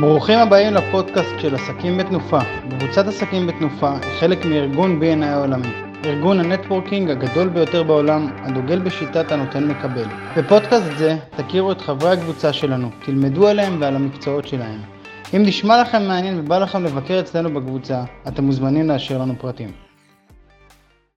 ברוכים הבאים לפודקאסט של עסקים בתנופה. קבוצת עסקים בתנופה היא חלק מארגון BNI העולמי, ארגון ה networking הגדול ביותר בעולם, הדוגל בשיטת הנותן מקבל. בפודקאסט זה תכירו את חברי הקבוצה שלנו, תלמדו עליהם ועל המקצועות שלהם. אם נשמע לכם מעניין ובא לכם לבקר אצלנו בקבוצה, אתם מוזמנים להשאיר לנו פרטים.